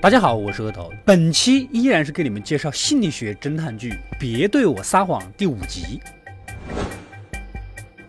大家好，我是额头。本期依然是给你们介绍心理学侦探剧《别对我撒谎》第五集。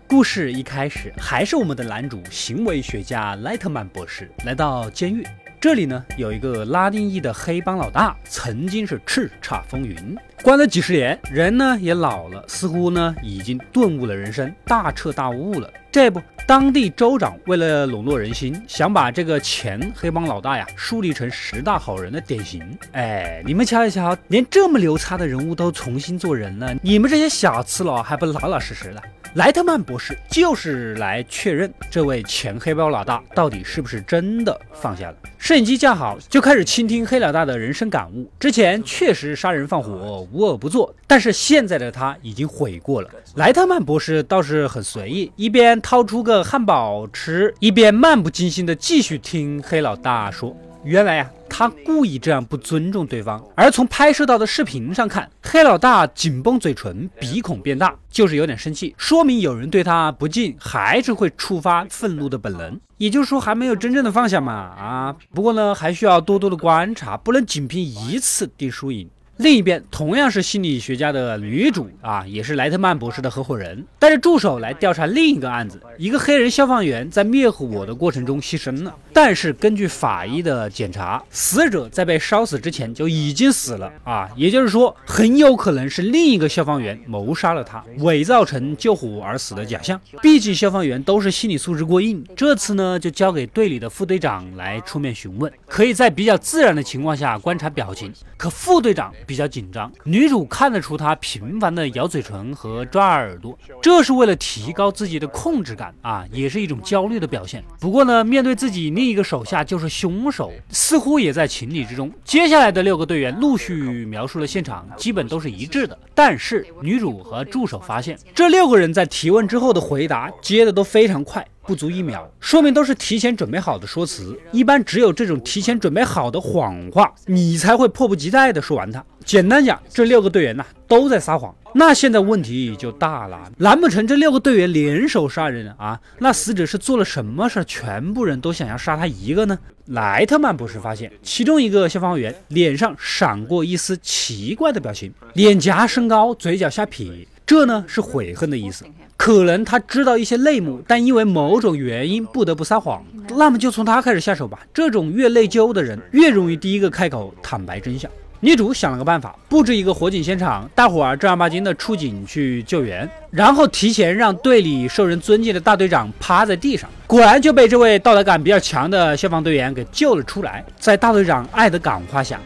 故事一开始，还是我们的男主行为学家莱特曼博士来到监狱。这里呢，有一个拉丁裔的黑帮老大，曾经是叱咤风云，关了几十年，人呢也老了，似乎呢已经顿悟了人生，大彻大悟了。这不。当地州长为了笼络人心，想把这个前黑帮老大呀树立成十大好人的典型。哎，你们瞧一瞧，连这么牛叉的人物都重新做人了，你们这些小次佬还不老老实实的？莱特曼博士就是来确认这位前黑帮老大到底是不是真的放下了。摄影机架好，就开始倾听黑老大的人生感悟。之前确实杀人放火，无恶不作，但是现在的他已经悔过了。莱特曼博士倒是很随意，一边掏出个汉堡吃，一边漫不经心的继续听黑老大说。原来呀，他故意这样不尊重对方。而从拍摄到的视频上看，黑老大紧绷嘴唇，鼻孔变大，就是有点生气，说明有人对他不敬，还是会触发愤怒的本能。也就是说，还没有真正的放下嘛。啊，不过呢，还需要多多的观察，不能仅凭一次定输赢。另一边，同样是心理学家的女主啊，也是莱特曼博士的合伙人，带着助手来调查另一个案子。一个黑人消防员在灭火的过程中牺牲了，但是根据法医的检查，死者在被烧死之前就已经死了啊，也就是说，很有可能是另一个消防员谋杀了他，伪造成救火而死的假象。毕竟消防员都是心理素质过硬，这次呢，就交给队里的副队长来出面询问，可以在比较自然的情况下观察表情。可副队长。比较紧张，女主看得出他频繁的咬嘴唇和抓耳朵，这是为了提高自己的控制感啊，也是一种焦虑的表现。不过呢，面对自己另一个手下就是凶手，似乎也在情理之中。接下来的六个队员陆续描述了现场，基本都是一致的。但是女主和助手发现，这六个人在提问之后的回答接的都非常快。不足一秒，说明都是提前准备好的说辞。一般只有这种提前准备好的谎话，你才会迫不及待的说完它。简单讲，这六个队员呐都在撒谎。那现在问题就大了，难不成这六个队员联手杀人啊？那死者是做了什么事，全部人都想要杀他一个呢？莱特曼博士发现，其中一个消防员脸上闪过一丝奇怪的表情，脸颊升高，嘴角下撇，这呢是悔恨的意思。可能他知道一些内幕，但因为某种原因不得不撒谎。那么就从他开始下手吧。这种越内疚的人，越容易第一个开口坦白真相。女主想了个办法，布置一个火警现场，大伙儿正儿八经的出警去救援，然后提前让队里受人尊敬的大队长趴在地上。果然就被这位道德感比较强的消防队员给救了出来。在大队长爱的感化下。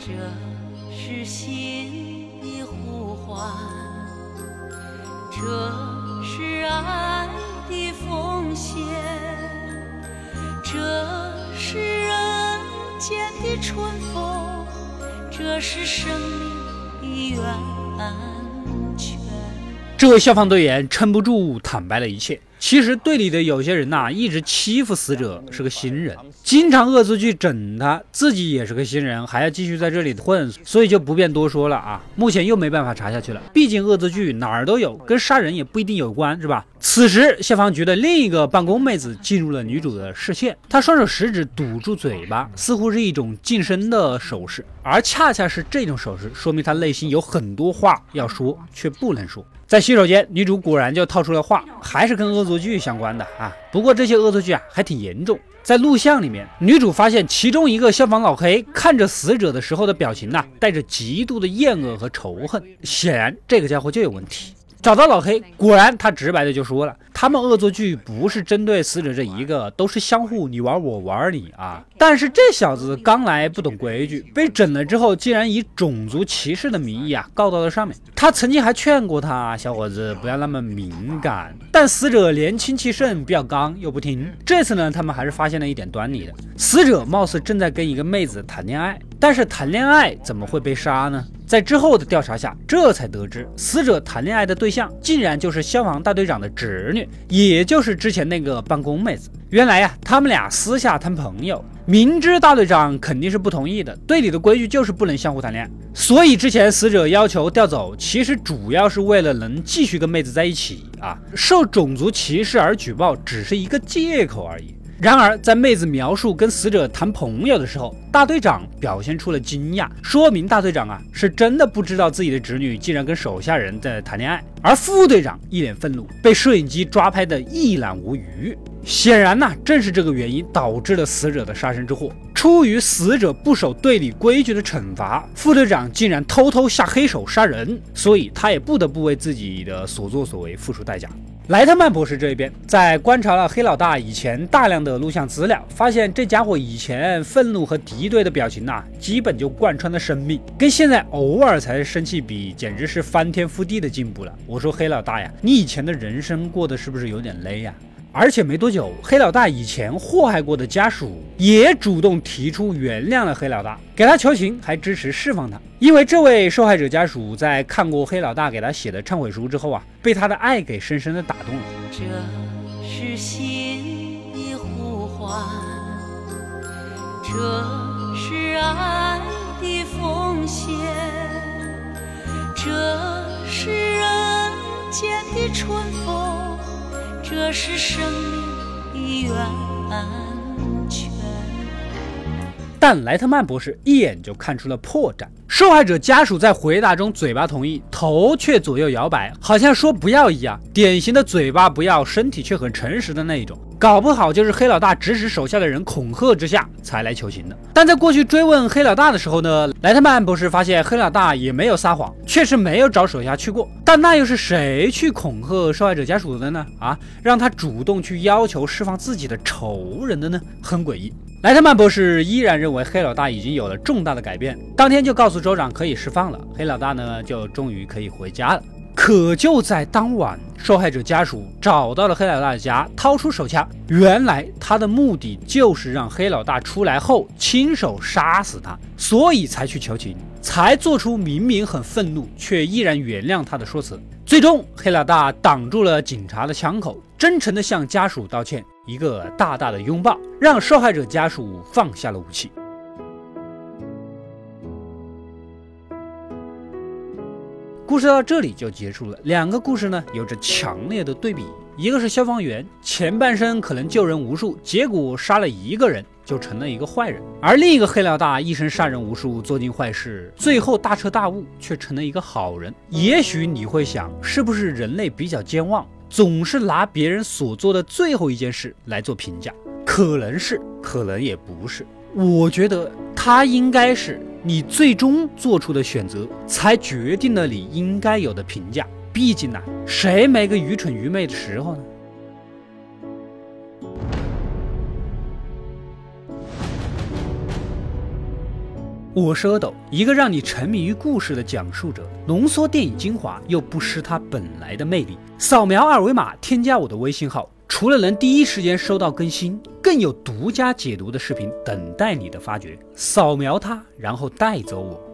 这是。爱的奉献，这是人间的春风，这是生命的源。这位消防队员撑不住，坦白了一切。其实队里的有些人呐，一直欺负死者，是个新人，经常恶作剧整他，自己也是个新人，还要继续在这里混，所以就不便多说了啊。目前又没办法查下去了，毕竟恶作剧哪儿都有，跟杀人也不一定有关，是吧？此时消防局的另一个办公妹子进入了女主的视线，她双手食指堵住嘴巴，似乎是一种晋升的手势，而恰恰是这种手势，说明她内心有很多话要说，却不能说。在洗手间，女主果然就套出了话，还是跟恶作剧相关的啊。不过这些恶作剧啊还挺严重。在录像里面，女主发现其中一个消防老黑看着死者的时候的表情呐，带着极度的厌恶和仇恨，显然这个家伙就有问题。找到老黑，果然他直白的就说了，他们恶作剧不是针对死者这一个，都是相互你玩我玩你啊。但是这小子刚来不懂规矩，被整了之后，竟然以种族歧视的名义啊告到了上面。他曾经还劝过他，小伙子不要那么敏感，但死者年轻气盛，比较刚，又不听。这次呢，他们还是发现了一点端倪的，死者貌似正在跟一个妹子谈恋爱，但是谈恋爱怎么会被杀呢？在之后的调查下，这才得知死者谈恋爱的对象竟然就是消防大队长的侄女，也就是之前那个办公妹子。原来呀，他们俩私下谈朋友，明知大队长肯定是不同意的，队里的规矩就是不能相互谈恋爱，所以之前死者要求调走，其实主要是为了能继续跟妹子在一起啊。受种族歧视而举报只是一个借口而已。然而，在妹子描述跟死者谈朋友的时候，大队长表现出了惊讶，说明大队长啊是真的不知道自己的侄女竟然跟手下人在谈恋爱。而副队长一脸愤怒，被摄影机抓拍的一览无余。显然呐，正是这个原因导致了死者的杀身之祸。出于死者不守队里规矩的惩罚，副队长竟然偷偷下黑手杀人，所以他也不得不为自己的所作所为付出代价。莱特曼博士这一边，在观察了黑老大以前大量的录像资料，发现这家伙以前愤怒和敌对的表情呐，基本就贯穿了生命，跟现在偶尔才生气比，简直是翻天覆地的进步了。我说黑老大呀，你以前的人生过得是不是有点累呀？而且没多久，黑老大以前祸害过的家属也主动提出原谅了黑老大，给他求情，还支持释放他。因为这位受害者家属在看过黑老大给他写的忏悔书之后啊，被他的爱给深深的打动了。这是心的呼唤，这是爱的奉献，这是人间的春风。这是生命的源泉。但莱特曼博士一眼就看出了破绽。受害者家属在回答中嘴巴同意，头却左右摇摆，好像说不要一样。典型的嘴巴不要，身体却很诚实的那一种。搞不好就是黑老大指使手下的人恐吓之下才来求情的。但在过去追问黑老大的时候呢，莱特曼博士发现黑老大也没有撒谎，确实没有找手下去过。但那又是谁去恐吓受害者家属的呢？啊，让他主动去要求释放自己的仇人的呢？很诡异。莱特曼博士依然认为黑老大已经有了重大的改变，当天就告诉州长可以释放了，黑老大呢就终于可以回家了。可就在当晚，受害者家属找到了黑老大的家，掏出手枪。原来他的目的就是让黑老大出来后亲手杀死他，所以才去求情，才做出明明很愤怒却依然原谅他的说辞。最终，黑老大挡住了警察的枪口，真诚地向家属道歉，一个大大的拥抱，让受害者家属放下了武器。故事到这里就结束了。两个故事呢，有着强烈的对比。一个是消防员，前半生可能救人无数，结果杀了一个人就成了一个坏人；而另一个黑老大，一生杀人无数，做尽坏事，最后大彻大悟，却成了一个好人。也许你会想，是不是人类比较健忘，总是拿别人所做的最后一件事来做评价？可能是，可能也不是。我觉得他应该是。你最终做出的选择，才决定了你应该有的评价。毕竟呢，谁没个愚蠢愚昧的时候呢？我是阿斗，一个让你沉迷于故事的讲述者，浓缩电影精华又不失它本来的魅力。扫描二维码，添加我的微信号。除了能第一时间收到更新，更有独家解读的视频等待你的发掘。扫描它，然后带走我。